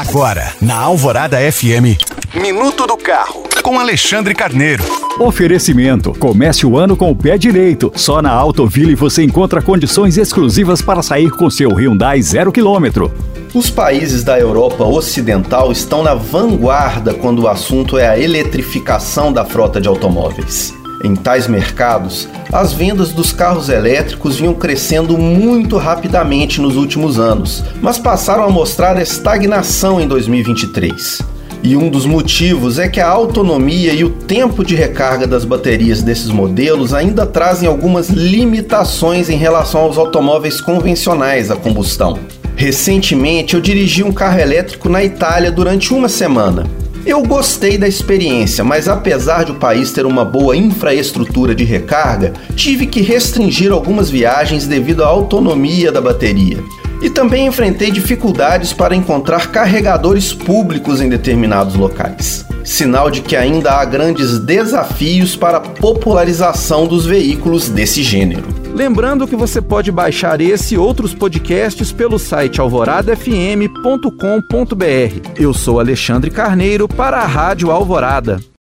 Agora, na Alvorada FM, Minuto do Carro, com Alexandre Carneiro. Oferecimento. Comece o ano com o pé direito. Só na Autoville você encontra condições exclusivas para sair com seu Hyundai zero quilômetro. Os países da Europa Ocidental estão na vanguarda quando o assunto é a eletrificação da frota de automóveis. Em tais mercados, as vendas dos carros elétricos vinham crescendo muito rapidamente nos últimos anos, mas passaram a mostrar estagnação em 2023. E um dos motivos é que a autonomia e o tempo de recarga das baterias desses modelos ainda trazem algumas limitações em relação aos automóveis convencionais a combustão. Recentemente eu dirigi um carro elétrico na Itália durante uma semana. Eu gostei da experiência, mas apesar de o país ter uma boa infraestrutura de recarga, tive que restringir algumas viagens devido à autonomia da bateria. E também enfrentei dificuldades para encontrar carregadores públicos em determinados locais. Sinal de que ainda há grandes desafios para a popularização dos veículos desse gênero. Lembrando que você pode baixar esse e outros podcasts pelo site alvoradafm.com.br. Eu sou Alexandre Carneiro para a Rádio Alvorada.